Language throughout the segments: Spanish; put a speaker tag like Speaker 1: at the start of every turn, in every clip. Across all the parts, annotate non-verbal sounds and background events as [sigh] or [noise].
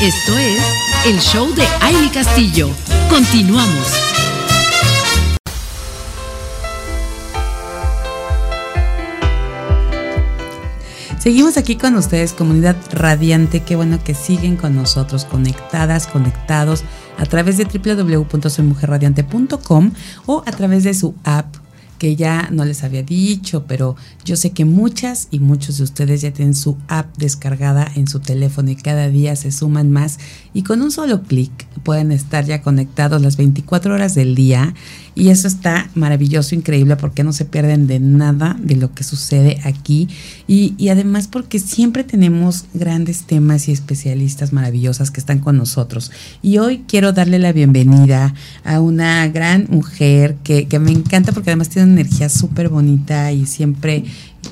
Speaker 1: Esto es el show de Aile Castillo. Continuamos.
Speaker 2: Seguimos aquí con ustedes, comunidad radiante. Qué bueno que siguen con nosotros, conectadas, conectados a través de www.soymujerradiante.com o a través de su app que ya no les había dicho, pero yo sé que muchas y muchos de ustedes ya tienen su app descargada en su teléfono y cada día se suman más y con un solo clic pueden estar ya conectados las 24 horas del día. Y eso está maravilloso, increíble porque no se pierden de nada de lo que sucede aquí. Y, y además porque siempre tenemos grandes temas y especialistas maravillosas que están con nosotros. Y hoy quiero darle la bienvenida a una gran mujer que, que me encanta porque además tiene una energía súper bonita y siempre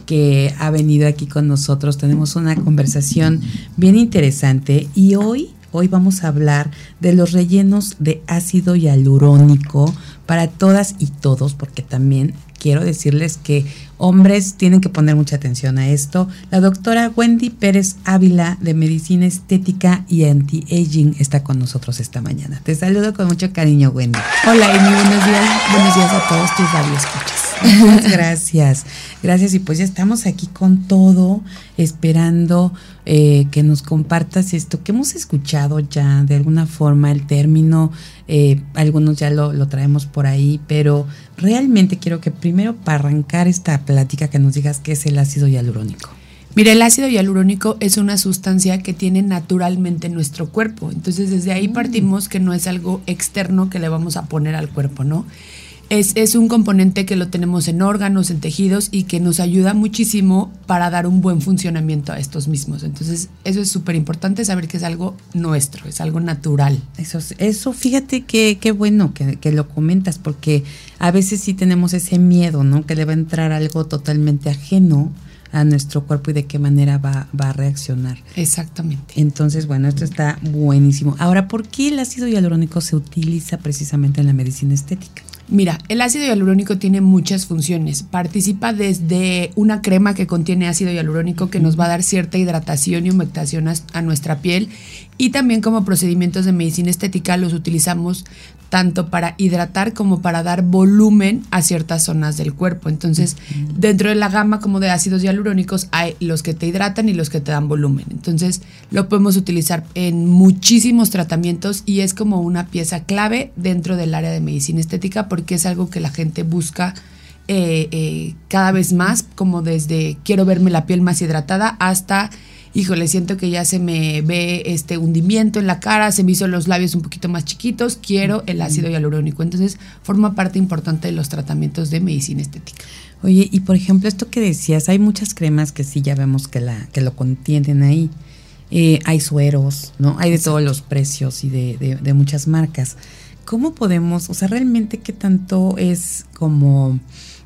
Speaker 2: que ha venido aquí con nosotros tenemos una conversación bien interesante. Y hoy Hoy vamos a hablar de los rellenos de ácido hialurónico para todas y todos, porque también quiero decirles que hombres tienen que poner mucha atención a esto. La doctora Wendy Pérez Ávila de Medicina Estética y Anti-Aging está con nosotros esta mañana. Te saludo con mucho cariño, Wendy.
Speaker 3: Hola, Amy, buenos días. Buenos días a todos tus radioescuchas.
Speaker 2: Muchas gracias. Gracias. Y pues ya estamos aquí con todo, esperando eh, que nos compartas esto que hemos escuchado ya de alguna forma el término, eh, algunos ya lo, lo, traemos por ahí, pero realmente quiero que primero para arrancar esta plática que nos digas qué es el ácido hialurónico.
Speaker 3: Mira, el ácido hialurónico es una sustancia que tiene naturalmente nuestro cuerpo. Entonces, desde ahí partimos que no es algo externo que le vamos a poner al cuerpo, ¿no? Es, es, un componente que lo tenemos en órganos, en tejidos y que nos ayuda muchísimo para dar un buen funcionamiento a estos mismos. Entonces, eso es súper importante saber que es algo nuestro, es algo natural.
Speaker 2: Eso, eso fíjate que qué bueno que, que, lo comentas, porque a veces sí tenemos ese miedo, ¿no? Que le va a entrar algo totalmente ajeno a nuestro cuerpo y de qué manera va, va a reaccionar.
Speaker 3: Exactamente.
Speaker 2: Entonces, bueno, esto está buenísimo. Ahora, ¿por qué el ácido hialurónico se utiliza precisamente en la medicina estética?
Speaker 3: Mira, el ácido hialurónico tiene muchas funciones. Participa desde una crema que contiene ácido hialurónico que nos va a dar cierta hidratación y humectación a, nuestra piel y también como procedimientos de medicina estética los utilizamos tanto para hidratar como para dar volumen a ciertas zonas del cuerpo. Entonces, dentro de la gama como de ácidos hialurónicos hay los que te hidratan y los que te dan volumen. Entonces, lo podemos utilizar en muchísimos tratamientos y es como una pieza clave dentro del área de medicina estética porque es algo que la gente busca eh, eh, cada vez más, como desde quiero verme la piel más hidratada hasta híjole, siento que ya se me ve este hundimiento en la cara, se me hizo los labios un poquito más chiquitos, quiero el ácido hialurónico. Entonces, forma parte importante de los tratamientos de medicina estética.
Speaker 2: Oye, y por ejemplo, esto que decías, hay muchas cremas que sí ya vemos que, la, que lo contienen ahí. Eh, hay sueros, ¿no? Hay de todos los precios y de, de, de muchas marcas. ¿Cómo podemos, o sea, realmente qué tanto es como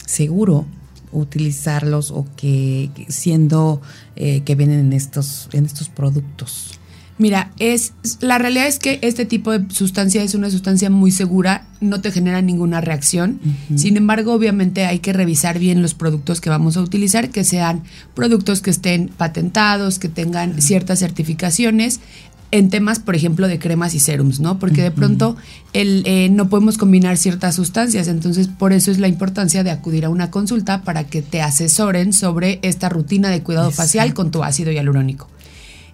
Speaker 2: seguro utilizarlos o que siendo eh, que vienen en estos, en estos productos?
Speaker 3: Mira, es la realidad es que este tipo de sustancia es una sustancia muy segura, no te genera ninguna reacción. Uh -huh. Sin embargo, obviamente hay que revisar bien los productos que vamos a utilizar, que sean productos que estén patentados, que tengan uh -huh. ciertas certificaciones en temas, por ejemplo, de cremas y serums, ¿no? Porque de pronto el, eh, no podemos combinar ciertas sustancias, entonces por eso es la importancia de acudir a una consulta para que te asesoren sobre esta rutina de cuidado Exacto. facial con tu ácido hialurónico.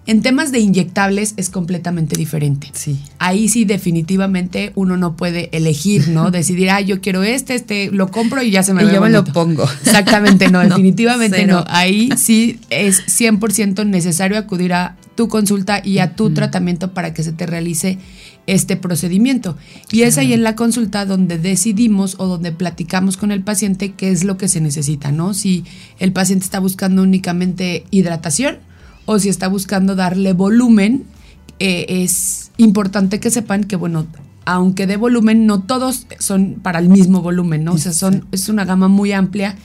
Speaker 3: En temas de inyectables es completamente diferente.
Speaker 2: Sí.
Speaker 3: Ahí sí definitivamente uno no puede elegir, ¿no? [laughs] Decidir, ah, yo quiero este, este, lo compro y ya se me
Speaker 2: y
Speaker 3: ve
Speaker 2: yo
Speaker 3: bonito.
Speaker 2: me lo pongo. [laughs]
Speaker 3: Exactamente, no, [laughs] no definitivamente cero. no. Ahí sí es 100% necesario acudir a tu consulta y a tu mm. tratamiento para que se te realice este procedimiento. Y es ahí en la consulta donde decidimos o donde platicamos con el paciente qué es lo que se necesita, ¿no? Si el paciente está buscando únicamente hidratación o si está buscando darle volumen, eh, es importante que sepan que, bueno, aunque de volumen, no todos son para el mismo volumen, ¿no? O sea, son, es una gama muy amplia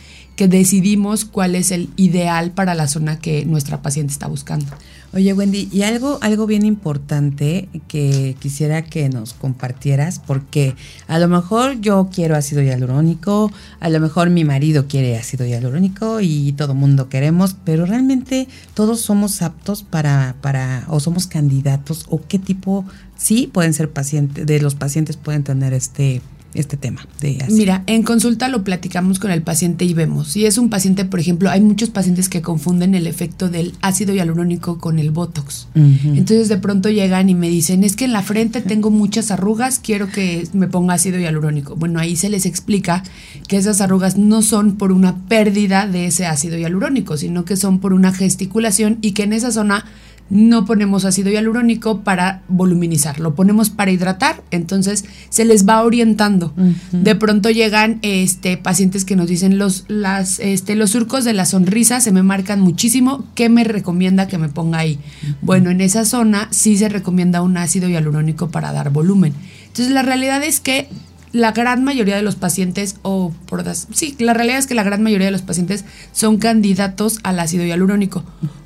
Speaker 3: que decidimos cuál es el ideal para la zona que nuestra paciente está buscando.
Speaker 2: Oye, Wendy, y algo, algo bien importante que quisiera que nos compartieras, porque a lo mejor yo quiero ácido hialurónico, a lo mejor mi marido quiere ácido hialurónico y todo mundo queremos, pero realmente todos somos aptos para, para, o somos candidatos, o qué tipo, sí pueden ser pacientes, de los pacientes pueden tener este este tema de
Speaker 3: Mira, en consulta lo platicamos con el paciente y vemos. Si es un paciente, por ejemplo, hay muchos pacientes que confunden el efecto del ácido hialurónico con el Botox. Entonces de pronto llegan y me dicen, es que en la frente tengo muchas arrugas, quiero que me ponga ácido hialurónico. Bueno, ahí se les explica que esas arrugas no son por una pérdida de ese ácido hialurónico, sino que son por una gesticulación y que en esa zona no ponemos ácido hialurónico para voluminizar, lo ponemos para hidratar, entonces se les va orientando. De pronto llegan este, pacientes que nos dicen los, las, este, los surcos de la sonrisa se me marcan muchísimo, ¿qué me recomienda que me ponga ahí? Bueno, en esa zona sí se recomienda un ácido hialurónico para dar volumen. Entonces la realidad es que la gran mayoría de los pacientes, o por sí, la realidad es que la gran mayoría de los pacientes son candidatos al ácido hialurónico.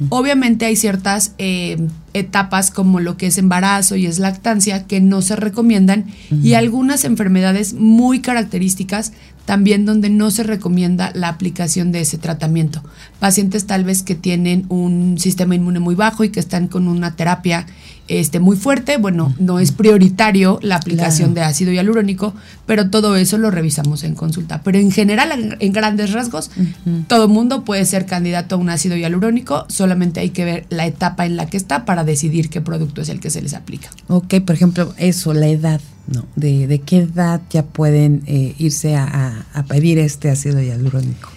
Speaker 3: Obviamente hay ciertas eh, etapas como lo que es embarazo y es lactancia que no se recomiendan y algunas enfermedades muy características también donde no se recomienda la aplicación de ese tratamiento. Pacientes tal vez que tienen un sistema inmune muy bajo y que están con una terapia este, muy fuerte, bueno, no es prioritario la aplicación de ácido hialurónico, pero todo eso lo revisamos en consulta. Pero en general, en, grandes rasgos, todo mundo puede ser candidato a un ácido hialurónico, solamente hay que ver la etapa en la que está para decidir qué producto es el que se les aplica.
Speaker 2: Ok, por ejemplo, eso, la edad, ¿no? ¿De, de qué edad ya pueden eh, irse a, a pedir este ácido hialurónico?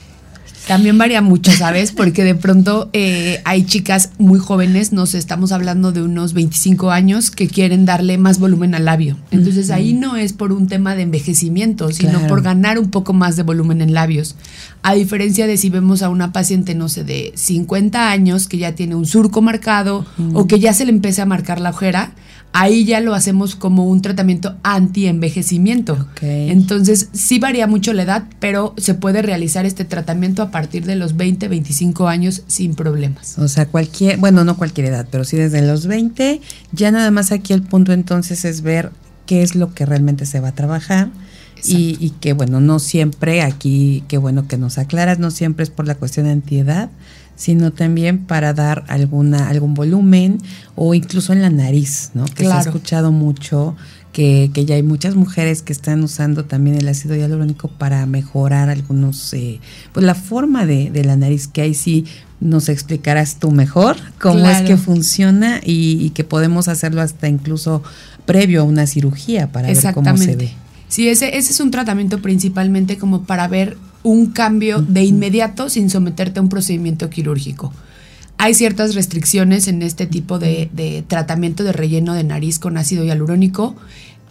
Speaker 3: También varía mucho, ¿sabes? Porque de pronto eh, hay chicas muy jóvenes, nos estamos hablando de unos 25 años, que quieren darle más volumen al labio. Entonces ahí no es por un tema de envejecimiento, sino por ganar un poco más de volumen en labios. A diferencia de si vemos a una paciente, no sé, de 50 años, que ya tiene un surco marcado o que ya se le empieza a marcar la ojera, ahí ya lo hacemos como un tratamiento anti-envejecimiento. Entonces, sí varía mucho la edad, pero se puede realizar este tratamiento a partir de los 20, 25 años sin problemas.
Speaker 2: O sea, cualquier, bueno, no cualquier edad, pero sí desde los 20, ya nada más aquí el punto entonces es ver qué es lo que realmente se va a trabajar. Y, y, que bueno, no siempre aquí, qué bueno que nos aclaras, no siempre es por la cuestión de antiedad, sino también para dar alguna, algún volumen o incluso en la nariz, ¿no? Que se ha escuchado mucho que, que, ya hay muchas mujeres que están usando también el ácido hialurónico para mejorar algunos, eh, pues la forma de, de, la nariz, que ahí sí nos explicarás tú mejor cómo es que funciona y, y, que podemos hacerlo hasta incluso previo a una cirugía para ver cómo se ve.
Speaker 3: Sí, ese, ese es un tratamiento principalmente como para ver un cambio de inmediato sin someterte a un procedimiento quirúrgico. Hay ciertas restricciones en este tipo de, de tratamiento de relleno de nariz con ácido hialurónico,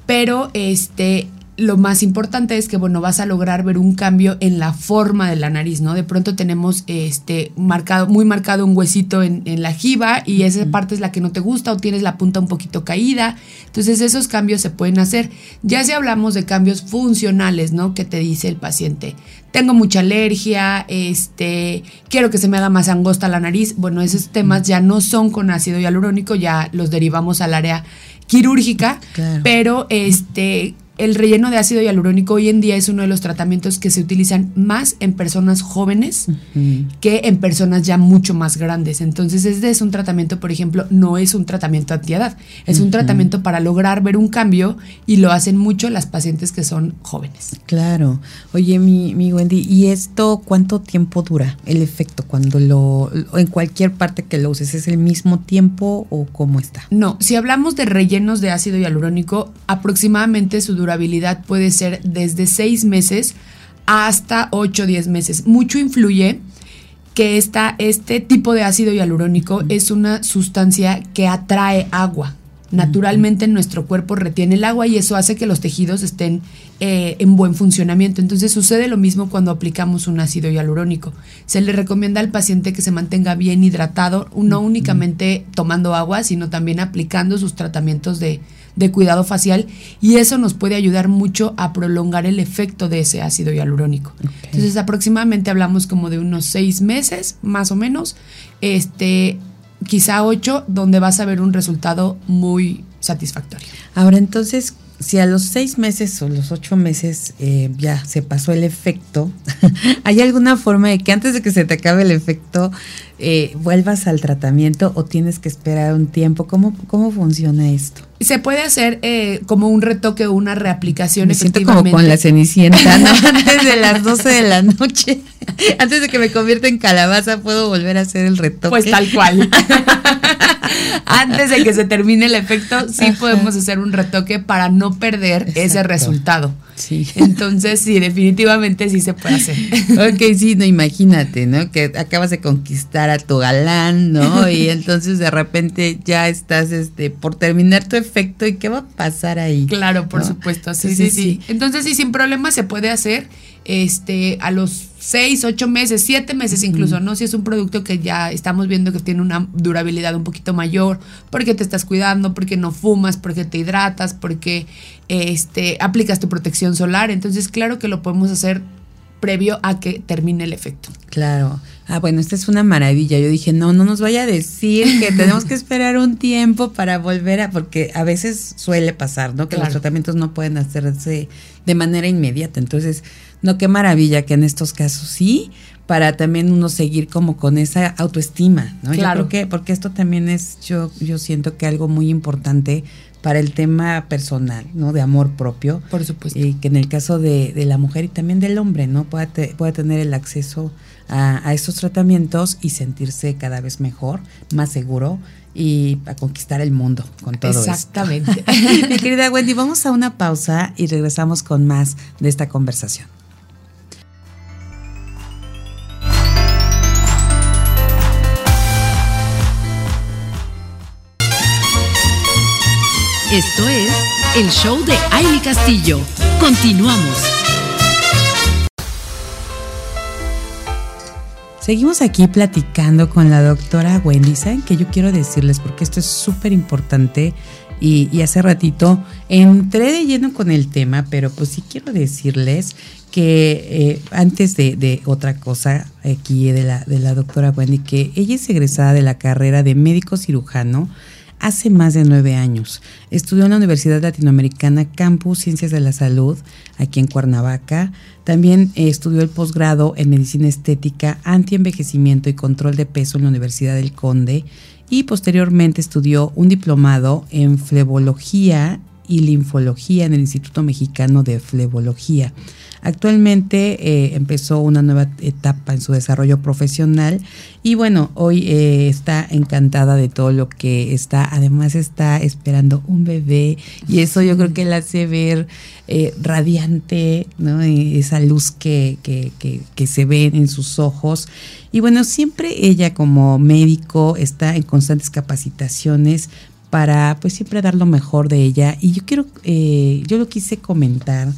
Speaker 3: pero este, lo más importante es que, bueno, vas a lograr ver un cambio en la forma de la nariz, ¿no? De pronto tenemos este marcado, muy marcado un huesito en, en la jiba y esa parte es la que no te gusta o tienes la punta un poquito caída. Entonces esos cambios se pueden hacer. Ya si hablamos de cambios funcionales, ¿no? Que te dice el paciente. Tengo mucha alergia, este, quiero que se me haga más angosta la nariz. Bueno, esos temas ya no son con ácido hialurónico, ya los derivamos al área quirúrgica, claro. pero este el relleno de ácido hialurónico hoy en día es uno de los tratamientos que se utilizan más en personas jóvenes uh -huh. que en personas ya mucho más grandes. Entonces, este es un tratamiento, por ejemplo, no es un tratamiento antiedad, es uh -huh. un tratamiento para lograr ver un cambio y lo hacen mucho las pacientes que son jóvenes.
Speaker 2: Claro. Oye, mi, mi Wendy, ¿y esto cuánto tiempo dura el efecto cuando lo, en cualquier parte que lo uses? ¿Es el mismo tiempo o cómo está?
Speaker 3: No, si hablamos de rellenos de ácido hialurónico, aproximadamente su duración durabilidad puede ser desde seis meses hasta 8 o 10 meses. Mucho influye que esta, este tipo de ácido hialurónico es una sustancia que atrae agua. Naturalmente nuestro cuerpo retiene el agua y eso hace que los tejidos estén eh, en buen funcionamiento. Entonces sucede lo mismo cuando aplicamos un ácido hialurónico. Se le recomienda al paciente que se mantenga bien hidratado, no únicamente tomando agua, sino también aplicando sus tratamientos de, de cuidado facial y eso nos puede ayudar mucho a prolongar el efecto de ese ácido hialurónico. Entonces aproximadamente hablamos como de unos seis meses, más o menos, este, quizá ocho, donde vas a ver un resultado muy satisfactorio.
Speaker 2: Ahora entonces, si a los seis meses o los ocho meses eh, ya se pasó el efecto, [laughs] ¿hay alguna forma de que antes de que se te acabe el efecto eh, vuelvas al tratamiento o tienes que esperar un tiempo? ¿Cómo, cómo funciona esto?
Speaker 3: Se puede hacer eh, como un retoque o una reaplicación.
Speaker 2: Me siento como con la cenicienta, ¿no? [laughs] antes de las 12 de la noche, antes de que me convierta en calabaza, puedo volver a hacer el retoque.
Speaker 3: Pues tal cual. [laughs] antes de que se termine el efecto, sí podemos hacer un retoque para no perder ese resultado.
Speaker 2: Sí.
Speaker 3: Entonces, sí, definitivamente sí se puede hacer. [laughs]
Speaker 2: Ok, sí, no, imagínate, ¿no? Que acabas de conquistar a tu galán, ¿no? Y [laughs] entonces de repente ya estás este, por terminar tu efecto y qué va a pasar ahí.
Speaker 3: Claro, por supuesto, sí, sí, sí, Entonces, sí, sin problema se puede hacer este, a los seis, ocho meses, siete meses incluso, ¿no? Si es un producto que ya estamos viendo que tiene una durabilidad un poquito mayor, porque te estás cuidando, porque no fumas, porque te hidratas, porque este, aplicas tu protección solar. Entonces, claro que lo podemos hacer previo a que termine el efecto.
Speaker 2: Claro. Ah, bueno, esta es una maravilla. Yo dije, no, no nos vaya a decir que [laughs] tenemos que esperar un tiempo para volver a, porque a veces suele pasar, ¿no? Que los tratamientos no pueden hacerse de manera inmediata. Entonces, no, qué maravilla que en estos casos sí, para también uno seguir como con esa autoestima, ¿no?
Speaker 3: Claro.
Speaker 2: Yo creo que, porque esto también es, yo, yo siento que algo muy importante para el tema personal, ¿no? De amor propio.
Speaker 3: Por supuesto.
Speaker 2: Y que en el caso de, de la mujer y también del hombre, ¿no? Pueda, pueda tener el acceso a, a, estos tratamientos y sentirse cada vez mejor, más seguro y a conquistar el mundo con todo
Speaker 3: Exactamente.
Speaker 2: esto. [laughs] Mi querida Wendy, vamos a una pausa y regresamos con más de esta conversación.
Speaker 1: Esto es el show de Aile Castillo. Continuamos.
Speaker 2: Seguimos aquí platicando con la doctora Wendy. ¿Saben que yo quiero decirles? Porque esto es súper importante y, hace ratito entré de lleno con el tema, pero pues sí quiero decirles que eh, antes de, de, otra cosa aquí de la, de la doctora Wendy, que ella es egresada de la carrera de médico cirujano hace más de nueve años. Estudió en la Universidad Latinoamericana Campus Ciencias de la Salud, aquí en Cuernavaca. También eh, estudió el posgrado en Medicina Estética, Antienvejecimiento y Control de Peso en la Universidad del Conde. Y posteriormente estudió un diplomado en flebología y linfología en el Instituto Mexicano de Flebología. Actualmente eh, empezó una nueva etapa en su desarrollo profesional y bueno, hoy eh, está encantada de todo lo que está, además está esperando un bebé y eso yo creo que la hace ver eh, radiante, ¿no? esa luz que, que, que, que se ve en sus ojos. Y bueno, siempre ella como médico está en constantes capacitaciones para pues siempre dar lo mejor de ella y yo quiero, eh, yo lo quise comentar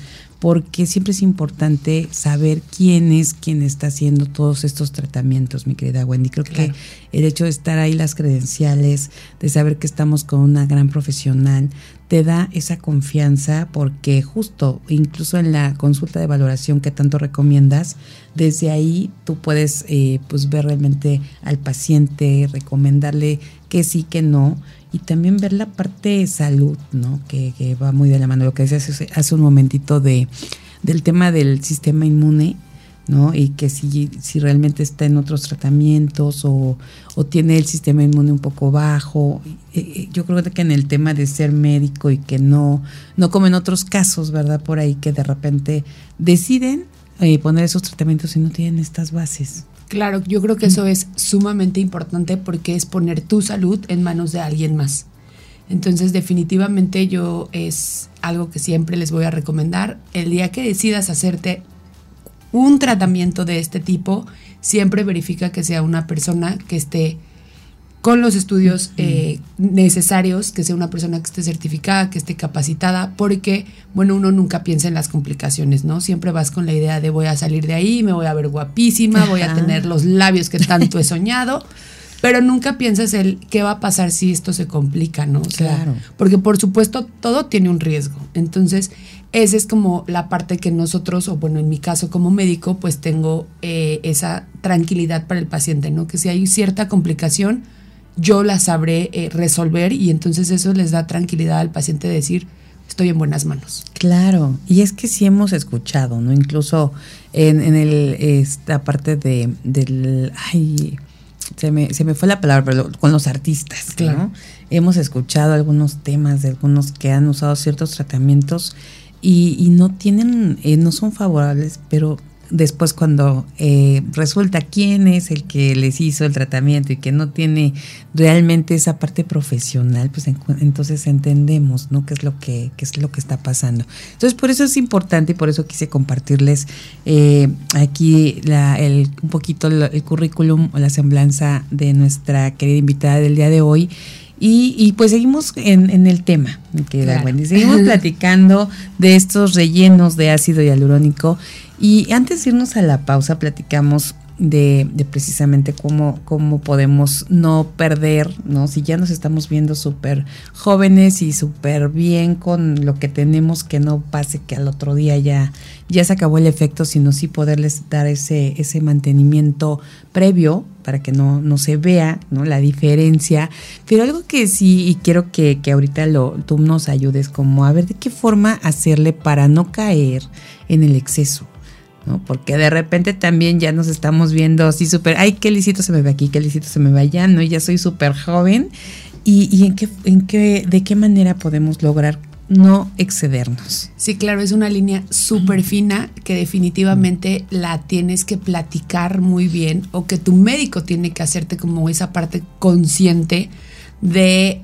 Speaker 2: porque siempre es importante saber quién es quien está haciendo todos estos tratamientos, mi querida Wendy. Creo claro. que el hecho de estar ahí, las credenciales, de saber que estamos con una gran profesional, te da esa confianza porque justo, incluso en la consulta de valoración que tanto recomiendas, desde ahí tú puedes eh, pues ver realmente al paciente, recomendarle que sí, que no y también ver la parte de salud, ¿no? Que, va muy de la mano. Lo que decías hace, un momentito de, del tema del sistema inmune, ¿no? Y que si, si realmente está en otros tratamientos o, o tiene el sistema inmune un poco bajo. Yo creo que en el tema de ser médico y que no, no como en otros casos, ¿verdad? Por ahí que de repente deciden eh, poner esos tratamientos y no tienen estas bases.
Speaker 3: Claro, yo creo que eso es sumamente importante porque es poner tu salud en manos de alguien más. Entonces, definitivamente yo es algo que siempre les voy a recomendar. El día que decidas hacerte un tratamiento de este tipo, siempre verifica que sea una persona que esté con los estudios eh, necesarios, que sea una persona que esté certificada, que esté capacitada, porque, bueno, uno nunca piensa en las complicaciones, ¿no? Siempre vas con la idea de voy a salir de ahí, me voy a ver guapísima, voy a tener los labios que tanto he soñado, pero nunca piensas el qué va a pasar si esto se complica, ¿no? O sea,
Speaker 2: Claro.
Speaker 3: Porque por supuesto todo tiene un riesgo. Entonces, esa es como la parte que nosotros, o bueno, en mi caso como médico, pues tengo eh, esa tranquilidad para el paciente, ¿no? Que si hay cierta complicación, yo la sabré eh, resolver y entonces eso les da tranquilidad al paciente de decir, estoy en buenas manos.
Speaker 2: Claro, y es que sí hemos escuchado, ¿no? Incluso en, en el, esta parte de, del, ay, se me, se me fue la palabra, pero con los artistas,
Speaker 3: Claro.
Speaker 2: ¿no? Hemos escuchado algunos temas de algunos que han usado ciertos tratamientos y, y no tienen, eh, no son favorables, pero después cuando eh, resulta quién es el que les hizo el tratamiento y que no tiene realmente esa parte profesional, pues entonces entendemos, ¿no? Qué es lo que, qué es lo que está pasando. Entonces por eso es importante y por eso quise compartirles eh, aquí la, el, un poquito el, el currículum o la semblanza de nuestra querida invitada del día de hoy. Y, y pues seguimos en, en el tema, querida
Speaker 3: Claro.
Speaker 2: Seguimos platicando de estos rellenos de ácido hialurónico. Y antes de irnos a la pausa, platicamos de, de precisamente cómo, cómo podemos no perder, ¿no? Si ya nos estamos viendo súper jóvenes y súper bien con lo que tenemos, que no pase que al otro día ya, ya se acabó el efecto, sino sí poderles dar ese, ese mantenimiento previo para que no, no se vea ¿no? la diferencia. Pero algo que sí, y quiero que, que ahorita lo, tú nos ayudes, como a ver de qué forma hacerle para no caer en el exceso. Porque de repente también ya nos estamos viendo así súper, ay, qué lisito se me ve aquí, qué lisito se me ve allá, ¿no? Y ya soy súper joven. ¿Y, y en, qué, en qué, de qué manera podemos lograr no excedernos?
Speaker 3: Sí, claro, es una línea súper fina que definitivamente la tienes que platicar muy bien o que tu médico tiene que hacerte como esa parte consciente de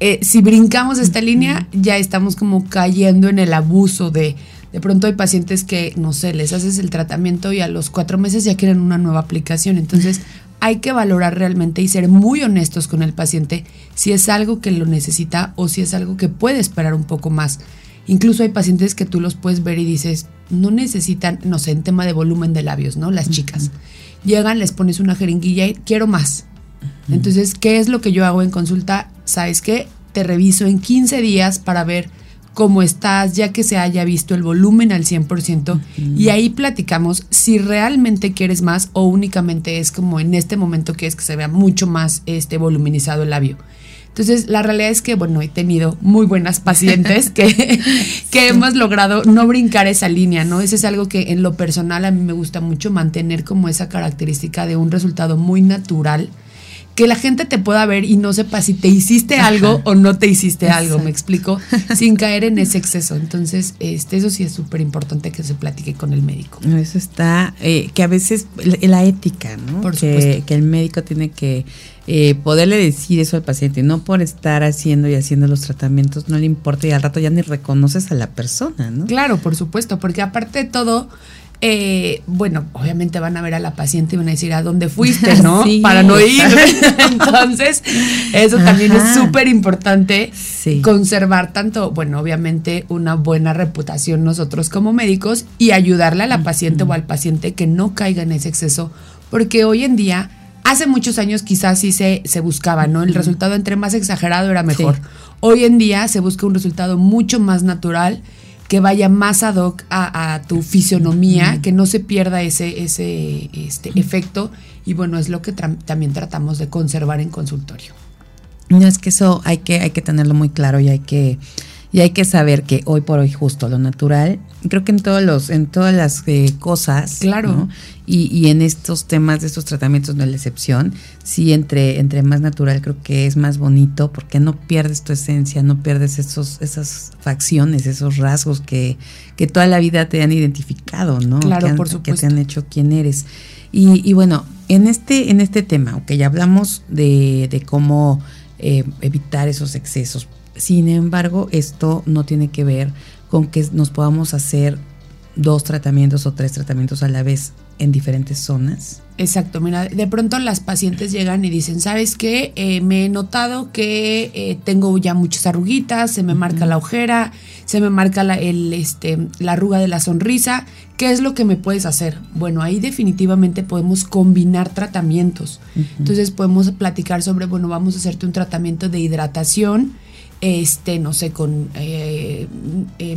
Speaker 3: eh, si brincamos esta línea ya estamos como cayendo en el abuso de de pronto hay pacientes que no sé les haces el tratamiento y a los cuatro meses ya quieren una nueva aplicación entonces [laughs] hay que valorar realmente y ser muy honestos con el paciente si es algo que lo necesita o si es algo que puede esperar un poco más Incluso hay pacientes que tú los puedes ver y dices, no necesitan, no sé, en tema de volumen de labios, ¿no? Las chicas. Llegan, les pones una jeringuilla y quiero más. Entonces, ¿qué es lo que yo hago en consulta? ¿Sabes qué? Te reviso en 15 días para ver cómo estás, ya que se haya visto el volumen al 100%, y ahí platicamos si realmente quieres más o únicamente es como en este momento que es que se vea mucho más este voluminizado el labio. Entonces, la realidad es que, bueno, he tenido muy buenas pacientes [laughs] que, que hemos logrado no brincar esa línea, ¿no? Ese es algo que en lo personal a mí me gusta mucho mantener como esa característica de un resultado muy natural, que la gente te pueda ver y no sepa si te hiciste algo o no te hiciste algo, me explico, [laughs] sin caer en ese exceso. Entonces, este, eso sí es súper importante que se platique con el médico.
Speaker 2: Eso está, eh, que a veces la, la ética, ¿no?
Speaker 3: Por
Speaker 2: que,
Speaker 3: supuesto.
Speaker 2: que el médico tiene que eh, poderle decir eso al paciente, no por estar haciendo y haciendo los tratamientos, no le importa y al rato ya ni reconoces a la persona, ¿no?
Speaker 3: Claro, por supuesto, porque aparte de todo, eh, bueno, obviamente van a ver a la paciente y van a decir a dónde fuiste, ¿no? [laughs]
Speaker 2: Sí,
Speaker 3: Para no ir. [laughs] Entonces, eso también es súper importante
Speaker 2: Sí.
Speaker 3: conservar tanto, bueno, obviamente una buena reputación nosotros como médicos y ayudarle a la paciente o al paciente que no caiga en ese exceso, porque hoy en día, hace muchos años quizás sí se, se buscaba, ¿no? El resultado entre más exagerado era mejor.
Speaker 2: Sí.
Speaker 3: Hoy en día se busca un resultado mucho más natural que vaya más ad hoc a, a tu fisionomía, que no se pierda ese, ese este, efecto. Y bueno, es lo que tra- también tratamos de conservar en consultorio.
Speaker 2: No es que eso hay que, hay que tenerlo muy claro y hay que, y hay que saber que hoy por hoy justo lo natural, creo que en todos los, en todas las eh, cosas,
Speaker 3: Claro.
Speaker 2: ¿no? y, y en estos temas de estos tratamientos no es la excepción, sí entre, entre más natural creo que es más bonito porque no pierdes tu esencia, no pierdes esos, esas facciones, esos rasgos que, que toda la vida te han identificado, ¿no?
Speaker 3: Claro,
Speaker 2: que han-
Speaker 3: por
Speaker 2: Que
Speaker 3: supuesto.
Speaker 2: te han hecho quién eres. Y, y bueno, en este, en este tema, ok, ya hablamos de, de cómo eh, evitar esos excesos. Sin embargo, esto no tiene que ver con que nos podamos hacer dos tratamientos o tres tratamientos a la vez. en diferentes zonas.
Speaker 3: Exacto, mira, de pronto las pacientes llegan y dicen, ¿sabes qué? Eh, me he notado que eh, tengo ya muchas arruguitas, se me marca la ojera, se me marca la, el, este, la arruga de la sonrisa, ¿qué es lo que me puedes hacer? Bueno, ahí definitivamente podemos combinar tratamientos. Entonces podemos platicar sobre, bueno, vamos a hacerte un tratamiento de hidratación, este, no sé, con eh,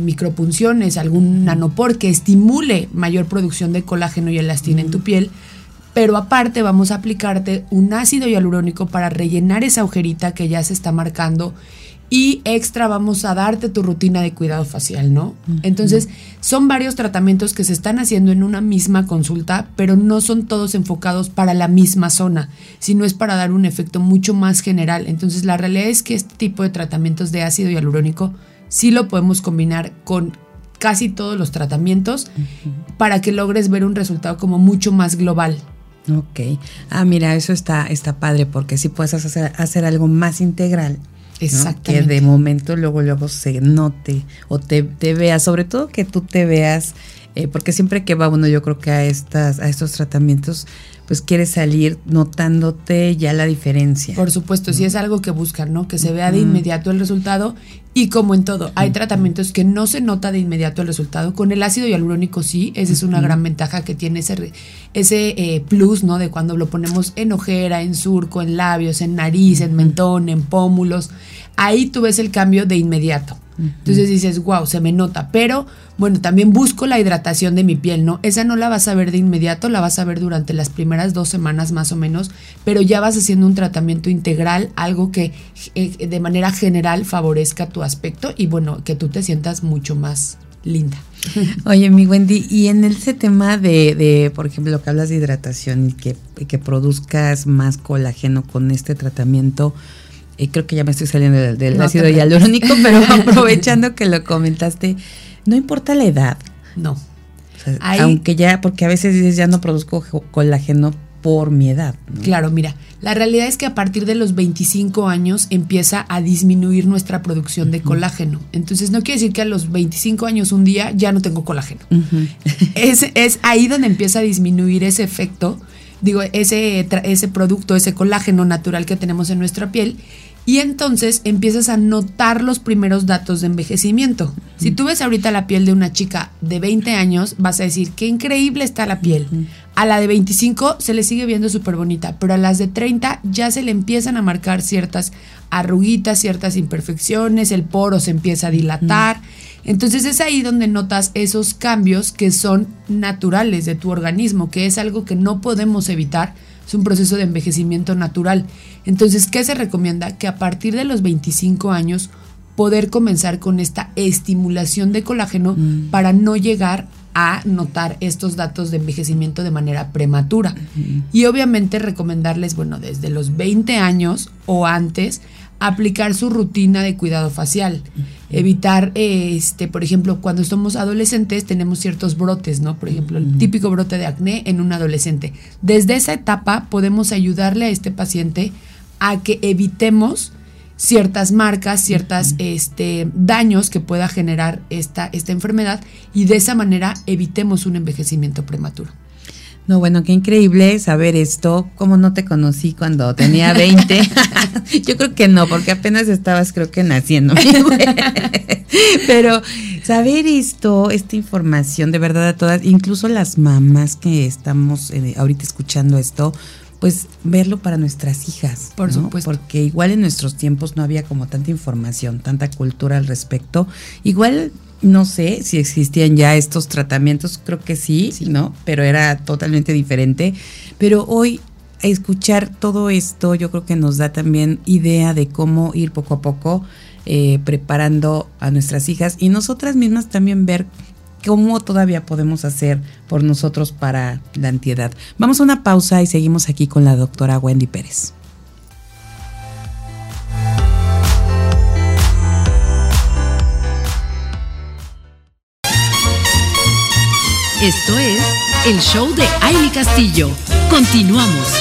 Speaker 3: micropunciones, algún nanopor que estimule mayor producción de colágeno y elastina en tu piel. Pero aparte vamos a aplicarte un ácido hialurónico para rellenar esa agujerita que ya se está marcando y extra vamos a darte tu rutina de cuidado facial, ¿no? Entonces, son varios tratamientos que se están haciendo en una misma consulta, pero no son todos enfocados para la misma zona, sino es para dar un efecto mucho más general. Entonces, la realidad es que este tipo de tratamientos de ácido hialurónico sí lo podemos combinar con casi todos los tratamientos para que logres ver un resultado como mucho más global.
Speaker 2: Ok. Ah, mira, eso está, está padre porque si puedes hacer, hacer algo más integral.
Speaker 3: Exactamente.
Speaker 2: Que de momento luego, luego se note o te, te sobre todo que tú te veas, eh, porque siempre que va uno, yo creo que a, estas, a estos tratamientos, pues quieres salir notándote ya la diferencia.
Speaker 3: Por supuesto, si es algo que buscan, ¿no? Que se vea de inmediato el resultado y como en todo, hay tratamientos que no se nota de inmediato el resultado. Con el ácido hialurónico sí, esa es una gran ventaja que tiene ese, ese eh, plus, ¿no? De cuando lo ponemos en ojera, en surco, en labios, en nariz, en mentón, en pómulos. Ahí tú ves el cambio de inmediato. Entonces dices, wow, se me nota. Pero bueno, también busco la hidratación de mi piel, ¿no? Esa no la vas a ver de inmediato, la vas a ver durante las primeras dos semanas más o menos, pero ya vas haciendo un tratamiento integral, algo que eh, de manera general favorezca tu aspecto y bueno, que tú te sientas mucho más linda. [laughs]
Speaker 2: Oye, mi Wendy, y en ese tema de, de por ejemplo, lo que hablas de hidratación y que, que produzcas más colágeno con este tratamiento, y creo que ya me estoy saliendo del, del
Speaker 3: No
Speaker 2: ácido hialurónico, pero [laughs] aprovechando que lo comentaste, no importa la edad.
Speaker 3: No.
Speaker 2: o sea,
Speaker 3: Ahí-
Speaker 2: aunque ya, porque a veces dices ya no produzco colágeno por mi edad. ¿no?
Speaker 3: Claro, mira, la realidad es que a partir de los 25 años empieza a disminuir nuestra producción de colágeno. Entonces no quiere decir que a los 25 años un día ya no tengo colágeno. [laughs] Es, es ahí donde empieza a disminuir ese efecto, digo, ese, ese producto, ese colágeno natural que tenemos en nuestra piel. Y entonces empiezas a notar los primeros datos de envejecimiento. Si tú ves ahorita la piel de una chica de 20 años, vas a decir, qué increíble está la piel. A la de 25 se le sigue viendo súper bonita, pero a las de 30 ya se le empiezan a marcar ciertas arruguitas, ciertas imperfecciones, el poro se empieza a dilatar. Entonces es ahí donde notas esos cambios que son naturales de tu organismo, que es algo que no podemos evitar, es un proceso de envejecimiento natural. Entonces, ¿qué se recomienda? Que a partir de los 25 años poder comenzar con esta estimulación de colágeno para no llegar a notar estos datos de envejecimiento de manera prematura. Y obviamente recomendarles, bueno, desde los 20 años o antes, aplicar su rutina de cuidado facial. Evitar, eh, este, por ejemplo, cuando somos adolescentes tenemos ciertos brotes, ¿no? Por ejemplo, el típico brote de acné en un adolescente. Desde esa etapa podemos ayudarle a este paciente a que evitemos ciertas marcas, ciertos este, daños que pueda generar esta, esta enfermedad y de esa manera evitemos un envejecimiento prematuro.
Speaker 2: No, bueno, qué increíble saber esto. ¿Cómo no te conocí cuando tenía [laughs] 20? [laughs] Yo creo que no, porque apenas estabas, creo que naciendo. [laughs] Pero saber esto, esta información, de verdad a todas, incluso las mamás que estamos eh, ahorita escuchando esto, pues verlo para nuestras hijas.
Speaker 3: Por
Speaker 2: ¿no?
Speaker 3: supuesto.
Speaker 2: Porque igual en nuestros tiempos no había como tanta información, tanta cultura al respecto. Igual no sé si existían ya estos tratamientos, creo que sí, ¿no? Pero era totalmente diferente. Pero hoy escuchar todo esto yo creo que nos da también idea de cómo ir poco a poco eh, preparando a nuestras hijas y nosotras mismas también ver cómo todavía podemos hacer por nosotros para la antiedad. Vamos a una pausa y seguimos aquí con la doctora Wendy Pérez.
Speaker 1: Esto es el show de Aile Castillo. Continuamos.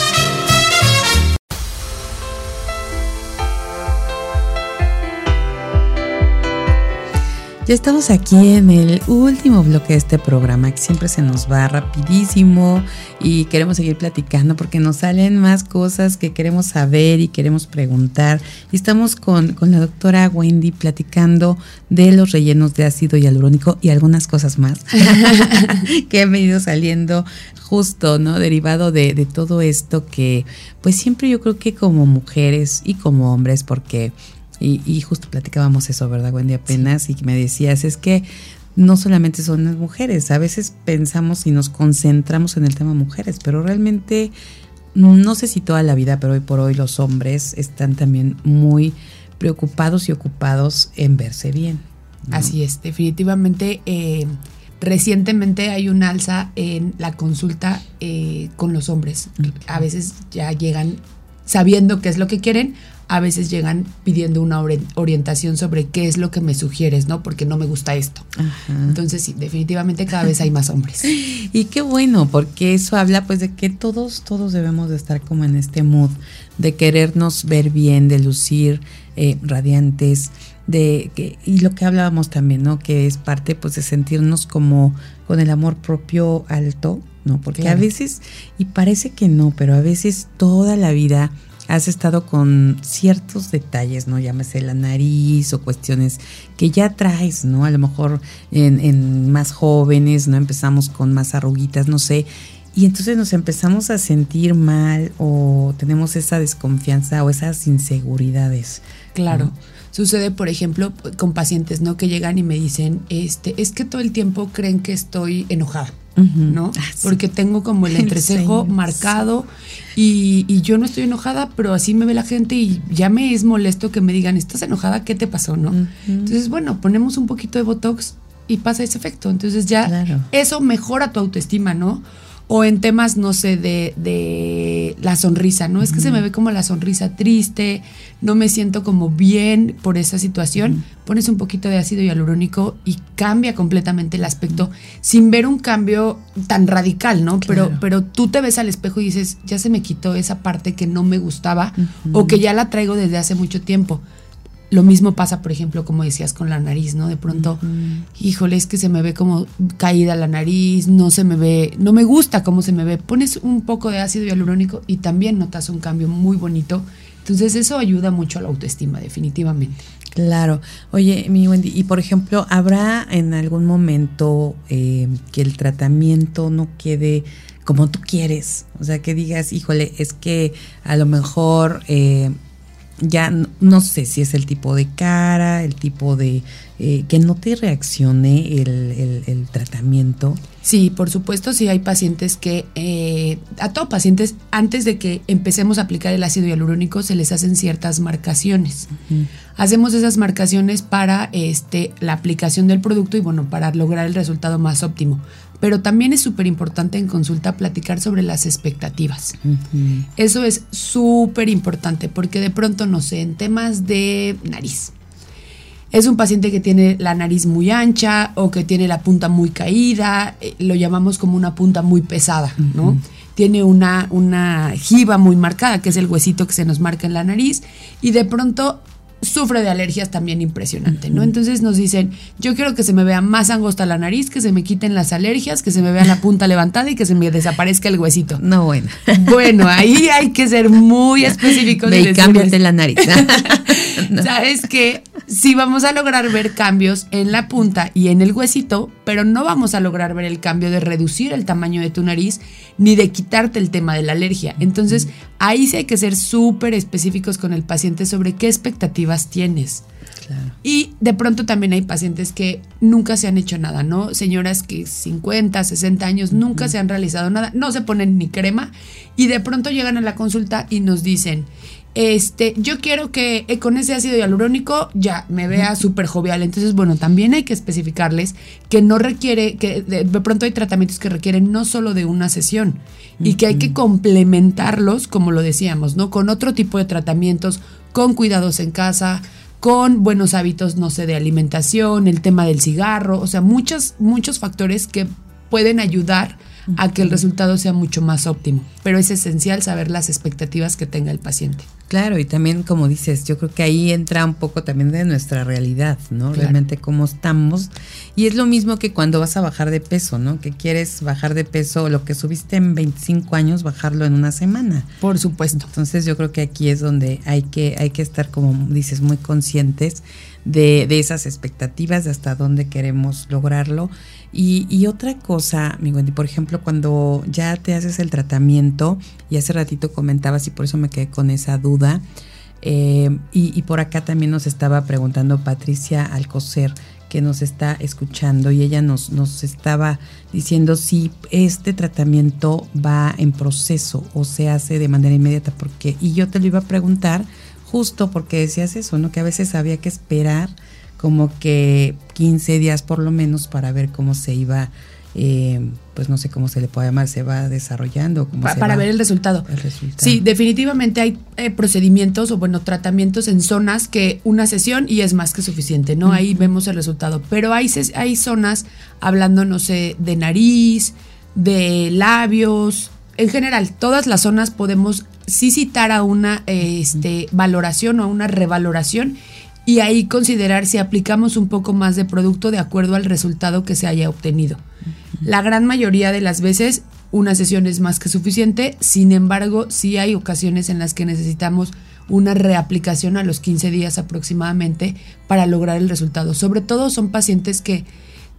Speaker 2: Ya estamos aquí en el último bloque de este programa, que siempre se nos va rapidísimo y queremos seguir platicando porque nos salen más cosas que queremos saber y queremos preguntar. Y estamos con, con la doctora Wendy platicando de los rellenos de ácido hialurónico y algunas cosas más [laughs] [laughs] que han venido saliendo justo, ¿no? Derivado de, de todo esto que, pues siempre yo creo que como mujeres y como hombres, porque y, justo platicábamos eso, ¿verdad, Wendy? Apenas, y me decías, es que no solamente son las mujeres, a veces pensamos y nos concentramos en el tema mujeres, pero realmente, no sé si toda la vida, pero hoy por hoy los hombres están también muy preocupados y ocupados en verse bien.
Speaker 3: Así es, definitivamente. Eh, recientemente hay un alza en la consulta eh, con los hombres. A veces ya llegan sabiendo qué es lo que quieren, a veces llegan pidiendo una orientación sobre qué es lo que me sugieres, ¿no? Porque no me gusta esto. Entonces, sí, definitivamente cada vez hay más hombres. [laughs]
Speaker 2: y qué bueno, porque eso habla pues de que todos, todos debemos de estar como en este mood de querernos ver bien, de lucir eh, radiantes, de que, y lo que hablábamos también, ¿no? Que es parte pues de sentirnos como con el amor propio alto, ¿no? Porque a veces, y parece que no, pero a veces toda la vida has estado con ciertos detalles, ¿no? Llámese la nariz o cuestiones que ya traes, ¿no? A lo mejor en, más jóvenes, ¿no? Empezamos con más arruguitas, no sé. Y entonces nos empezamos a sentir mal o tenemos esa desconfianza o esas inseguridades.
Speaker 3: Claro. Sucede, por ejemplo, con pacientes, ¿no? Que llegan y me dicen, este, es que todo el tiempo creen que estoy enojada. ¿no? Ah, Porque tengo como el [laughs] entrecejo marcado y, yo no estoy enojada, pero así me ve la gente y ya me es molesto que me digan, ¿estás enojada? ¿Qué te pasó? ¿no? Entonces, bueno, ponemos un poquito de Botox y pasa ese efecto. Entonces ya eso mejora tu autoestima, ¿no? O en temas, no sé, de, de la sonrisa, ¿no? Es que se me ve como la sonrisa triste, no me siento como bien por esa situación. Pones un poquito de ácido hialurónico y cambia completamente el aspecto sin ver un cambio tan radical, ¿no? Pero, pero tú te ves al espejo y dices, ya se me quitó esa parte que no me gustaba o que ya la traigo desde hace mucho tiempo. Lo mismo pasa, por ejemplo, como decías con la nariz, ¿no? De pronto, híjole, es que se me ve como caída la nariz, no se me ve, no me gusta cómo se me ve. Pones un poco de ácido hialurónico y también notas un cambio muy bonito. Entonces eso ayuda mucho a la autoestima, definitivamente.
Speaker 2: Claro. Oye, mi Wendy, y por ejemplo, ¿habrá en algún momento eh, que el tratamiento no quede como tú quieres? O sea, que digas, híjole, es que a lo mejor... Eh, ya no, sé si es el tipo de cara, el tipo de eh, que no te reaccione el, tratamiento.
Speaker 3: Sí, por supuesto, sí hay pacientes que, eh, a todos pacientes, antes de que empecemos a aplicar el ácido hialurónico, se les hacen ciertas marcaciones. Hacemos esas marcaciones para este, la aplicación del producto y bueno, para lograr el resultado más óptimo pero también es súper importante en consulta platicar sobre las expectativas. Eso es súper importante porque de pronto, no sé, en temas de nariz. Es un paciente que tiene la nariz muy ancha o que tiene la punta muy caída, eh, lo llamamos como una punta muy pesada, ¿no? Tiene una, una jiba muy marcada, que es el huesito que se nos marca en la nariz, y de pronto sufre de alergias también impresionante, ¿no? Entonces nos dicen, yo quiero que se me vea más angosta la nariz, que se me quiten las alergias, que se me vea la punta levantada y que se me desaparezca el huesito.
Speaker 2: No, bueno.
Speaker 3: Bueno, ahí hay que ser muy específicos.
Speaker 2: y cámbiate la nariz. [laughs]
Speaker 3: Sabes que sí vamos a lograr ver cambios en la punta y en el huesito, pero no vamos a lograr ver el cambio de reducir el tamaño de tu nariz ni de quitarte el tema de la alergia. Entonces, ahí sí hay que ser súper específicos con el paciente sobre qué expectativas tienes. Y de pronto también hay pacientes que nunca se han hecho nada, ¿no? Señoras que 50, 60 años nunca se han realizado nada, no se ponen ni crema y de pronto llegan a la consulta y nos dicen, este, yo quiero que eh, con ese ácido hialurónico ya me vea súper jovial. Entonces, bueno, también hay que especificarles que no requiere, que de, pronto hay tratamientos que requieren no solo de una sesión y que hay que complementarlos, como lo decíamos, ¿no? Con otro tipo de tratamientos, con cuidados en casa, con buenos hábitos, no sé, de alimentación, el tema del cigarro, o sea, muchos, muchos factores que pueden ayudar a que el resultado sea mucho más óptimo. Pero es esencial saber las expectativas que tenga el paciente.
Speaker 2: Claro, y también como dices, yo creo que ahí entra un poco también de nuestra realidad, ¿no? Realmente cómo estamos. Y es lo mismo que cuando vas a bajar de peso, ¿no? Que quieres bajar de peso, lo que subiste en 25 años, bajarlo en una semana.
Speaker 3: Por supuesto.
Speaker 2: Entonces yo creo que aquí es donde hay que, hay que estar, como dices, muy conscientes de, de esas expectativas, de hasta dónde queremos lograrlo. Y, y, otra cosa, mi Wendy, por ejemplo, cuando ya te haces el tratamiento, y hace ratito comentabas y por eso me quedé con esa duda, eh, y, y, por acá también nos estaba preguntando Patricia Alcocer, que nos está escuchando, y ella nos, nos estaba diciendo si este tratamiento va en proceso o se hace de manera inmediata, porque, y yo te lo iba a preguntar justo porque decías eso, ¿no? Que a veces había que esperar como que 15 días por lo menos para ver cómo se iba, eh, pues no sé cómo se le puede llamar, se va desarrollando. Cómo
Speaker 3: Pa-
Speaker 2: se
Speaker 3: para
Speaker 2: va-
Speaker 3: ver el resultado.
Speaker 2: el resultado.
Speaker 3: Sí, definitivamente hay eh, procedimientos o bueno, tratamientos en zonas que una sesión y es más que suficiente, ¿no? Ahí vemos el resultado. Pero hay, hay zonas, hablando, no sé, de nariz, de labios, en general, todas las zonas podemos sí citar a una eh, este, valoración o a una revaloración y ahí considerar si aplicamos un poco más de producto de acuerdo al resultado que se haya obtenido. La gran mayoría de las veces una sesión es más que suficiente, sin embargo, sí hay ocasiones en las que necesitamos una reaplicación a los 15 días aproximadamente para lograr el resultado. Sobre todo son pacientes que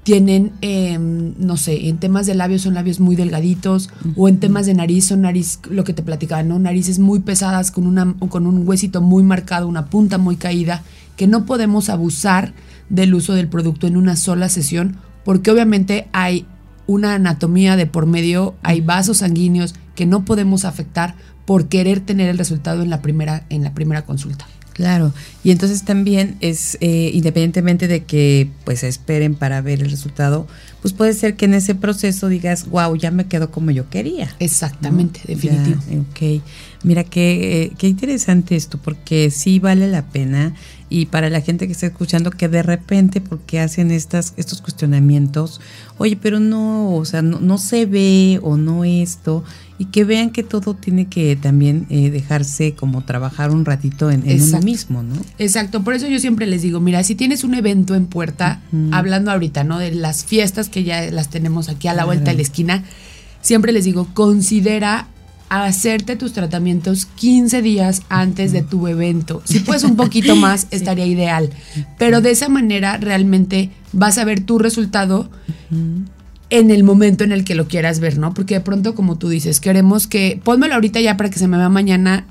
Speaker 3: tienen, eh, no sé, en temas de labios son labios muy delgaditos o en temas de nariz son nariz, lo que te platicaba, ¿no? Narices muy pesadas con, una, con un huesito muy marcado, una punta muy caída, que no podemos abusar del uso del producto en una sola sesión porque obviamente hay una anatomía de por medio, hay vasos sanguíneos que no podemos afectar por querer tener el resultado en la primera, en la primera consulta.
Speaker 2: Claro, y entonces también es, eh, independientemente de que pues esperen para ver el resultado, pues puede ser que en ese proceso digas, wow, ya me quedó como yo quería.
Speaker 3: Exactamente,
Speaker 2: ¿no?
Speaker 3: definitivo.
Speaker 2: Ya, ok, mira qué, eh, qué interesante esto, porque sí vale la pena y para la gente que está escuchando que de repente, porque hacen estas, estos cuestionamientos, oye, pero no, o sea, no, no se ve o no esto, y que vean que todo tiene que también eh, dejarse como trabajar un ratito en, en uno mismo, ¿no?
Speaker 3: Exacto, por eso yo siempre les digo, mira, si tienes un evento en puerta, hablando ahorita, ¿no? De las fiestas que ya las tenemos aquí a la vuelta de la esquina, siempre les digo, considera hacerte tus tratamientos 15 días antes de tu evento. Si puedes un poquito [laughs] más, estaría ideal. Pero de esa manera realmente vas a ver tu resultado en el momento en el que lo quieras ver, ¿no? Porque de pronto, como tú dices, queremos que, pónmelo ahorita ya para que se me vea mañana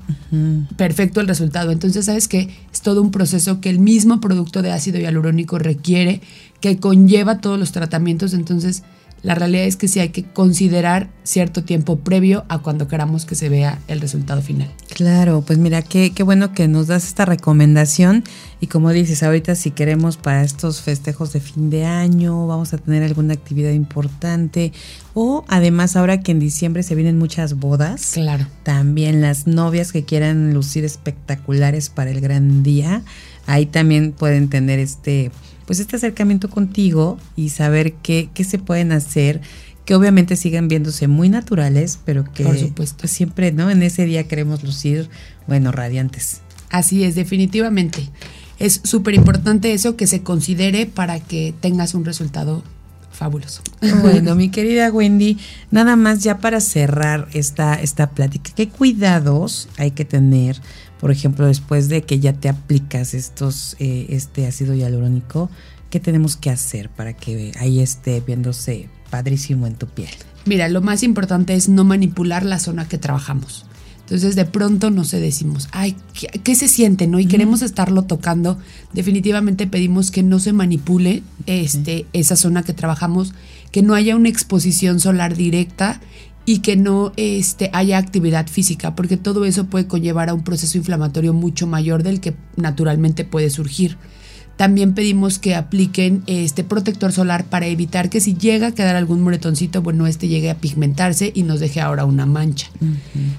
Speaker 3: perfecto el resultado. Entonces, ¿sabes qué? Es todo un proceso que el mismo producto de ácido hialurónico requiere, que conlleva todos los tratamientos. Entonces, la realidad es que sí hay que considerar cierto tiempo previo a cuando queramos que se vea el resultado final.
Speaker 2: Claro, pues mira, qué, qué bueno que nos das esta recomendación y como dices, ahorita si queremos para estos festejos de fin de año, vamos a tener alguna actividad importante o además ahora que en diciembre se vienen muchas bodas,
Speaker 3: Claro.
Speaker 2: también las novias que quieran lucir espectaculares para el gran día, ahí también pueden tener este pues este acercamiento contigo y saber qué, qué se pueden hacer, que obviamente sigan viéndose muy naturales, pero que
Speaker 3: Por supuesto.
Speaker 2: pues, siempre, ¿no? En ese día queremos lucir, bueno, radiantes.
Speaker 3: Así es, definitivamente. Es súper importante eso que se considere para que tengas un resultado fabuloso.
Speaker 2: Bueno, [laughs] mi querida Wendy, nada más ya para cerrar esta, esta plática, ¿qué cuidados hay que tener, por ejemplo, después de que ya te aplicas estos, eh, este ácido hialurónico? ¿Qué tenemos que hacer para que ahí esté viéndose padrísimo en tu piel?
Speaker 3: Mira, lo más importante es no manipular la zona que trabajamos. Entonces de pronto no sé, decimos, ay, ¿qué, qué se siente? ¿no? Y queremos estarlo tocando. Definitivamente pedimos que no se manipule este, esa zona que trabajamos, que no haya una exposición solar directa y que no este, haya actividad física, porque todo eso puede conllevar a un proceso inflamatorio mucho mayor del que naturalmente puede surgir. También pedimos que apliquen este protector solar para evitar que si llega a quedar algún moretoncito, bueno, este llegue a pigmentarse y nos deje ahora una mancha.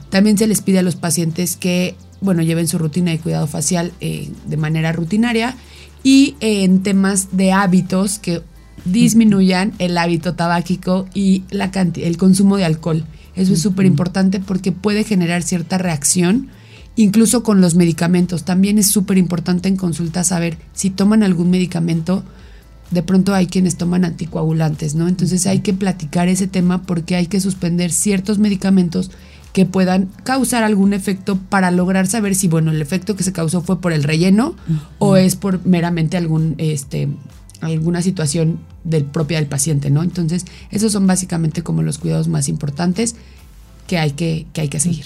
Speaker 3: También se les pide a los pacientes que, bueno, lleven su rutina de cuidado facial eh, de manera rutinaria y en temas de hábitos que disminuyan el hábito tabáquico y la el consumo de alcohol. Eso es súper importante porque puede generar cierta reacción, incluso con los medicamentos. También es súper importante en consulta saber si toman algún medicamento. De pronto hay quienes toman anticoagulantes, ¿no? Entonces hay que platicar ese tema porque hay que suspender ciertos medicamentos que puedan causar algún efecto para lograr saber si, bueno, el efecto que se causó fue por el relleno o es por meramente algún, este, alguna situación del propia del paciente, ¿no? Entonces, esos son básicamente como los cuidados más importantes que hay que, que hay que seguir.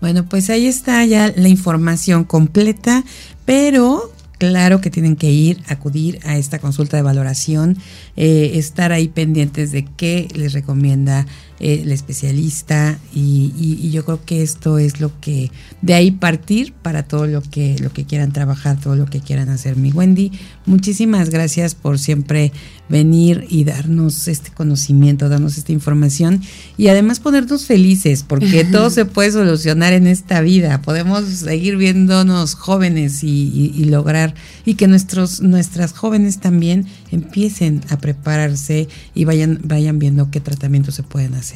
Speaker 2: Bueno, pues ahí está ya la información completa, pero claro que tienen que ir, acudir a esta consulta de valoración, eh, estar ahí pendientes de qué les recomienda el especialista y, yo creo que esto es lo que de ahí partir para todo lo que lo que quieran trabajar, todo lo que quieran hacer. Mi Wendy, muchísimas gracias por siempre venir y darnos este conocimiento, darnos esta información y además ponernos felices porque [laughs] todo se puede solucionar en esta vida. Podemos seguir viéndonos jóvenes y, y lograr y que nuestros nuestras jóvenes también empiecen a prepararse y vayan vayan viendo qué tratamientos se pueden hacer.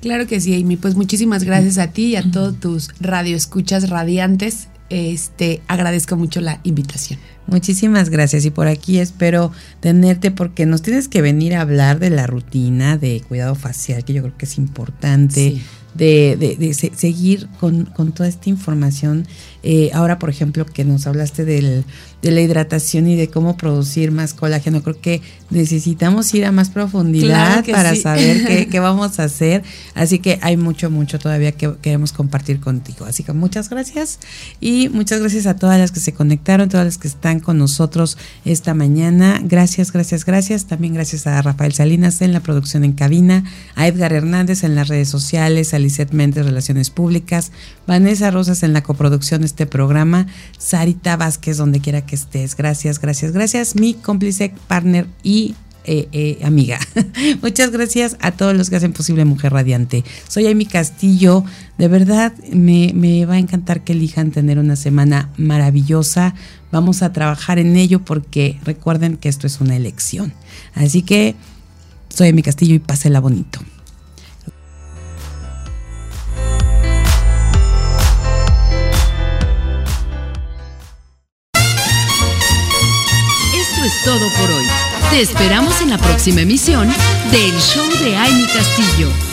Speaker 3: Claro que sí, Amy. Pues muchísimas gracias a ti y a todos tus radioescuchas radiantes. Este, agradezco mucho la invitación.
Speaker 2: Muchísimas gracias y por aquí espero tenerte porque nos tienes que venir a hablar de la rutina de cuidado facial, que yo creo que es importante, de, de, seguir con, con, toda esta información. Eh, ahora, por ejemplo, que nos hablaste del de la hidratación y de cómo producir más colágeno. Creo que necesitamos ir a más profundidad para saber [laughs] qué, vamos a hacer. Así que hay mucho, mucho todavía que queremos compartir contigo. Así que muchas gracias y muchas gracias a todas las que se conectaron, todas las que están con nosotros esta mañana. Gracias, gracias, gracias. También gracias a Rafael Salinas en la producción en cabina, a Edgar Hernández en las redes sociales, a Lizeth Méndez, Relaciones Públicas, Vanessa Rosas en la coproducción este programa, Sarita Vázquez, donde quiera que estés. Gracias, gracias, gracias. Mi cómplice, partner y eh, eh, amiga. [laughs] Muchas gracias a todos los que hacen posible Mujer Radiante. Soy Amy Castillo. De verdad, me, va a encantar que elijan tener una semana maravillosa. Vamos a trabajar en ello porque recuerden que esto es una elección. Así que soy Amy Castillo y pásela bonito.
Speaker 1: Todo por hoy. Te esperamos en la próxima emisión del Show de Amy Castillo.